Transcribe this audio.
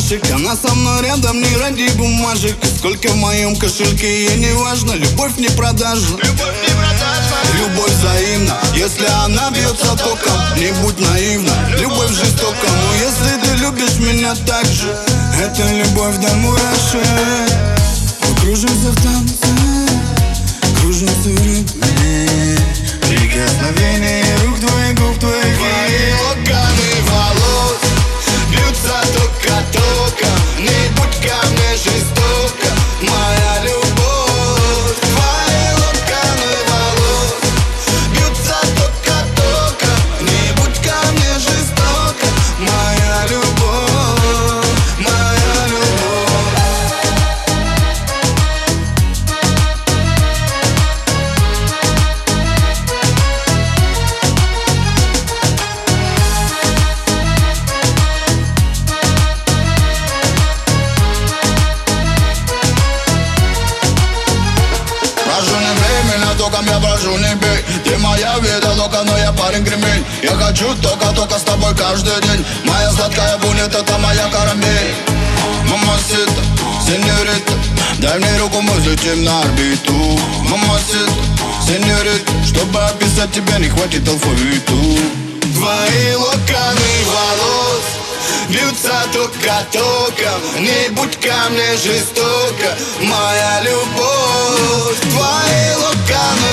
обнимашек Она со мной рядом не ради бумажек. Сколько в моем кошельке ей не важно. Любовь не продажна Любовь не продажна Любовь взаимна, если она бьется током Не будь наивна, любовь жестока Но если ты любишь меня так же Это любовь до мурашек. Мы кружимся в танце Кружимся в ритме током, я прошу не бей Ты моя вида лока, но я парень кремень Я хочу только-только с тобой каждый день Моя сладкая будет, это моя карамель Мамасита, сеньорита Дай мне руку, мы взлетим на орбиту Мамасита, сеньорита Чтобы описать тебя, не хватит алфавиту Твои локоны Бьются тока-током Не будь ко мне жестоко. Моя любовь Твои локоны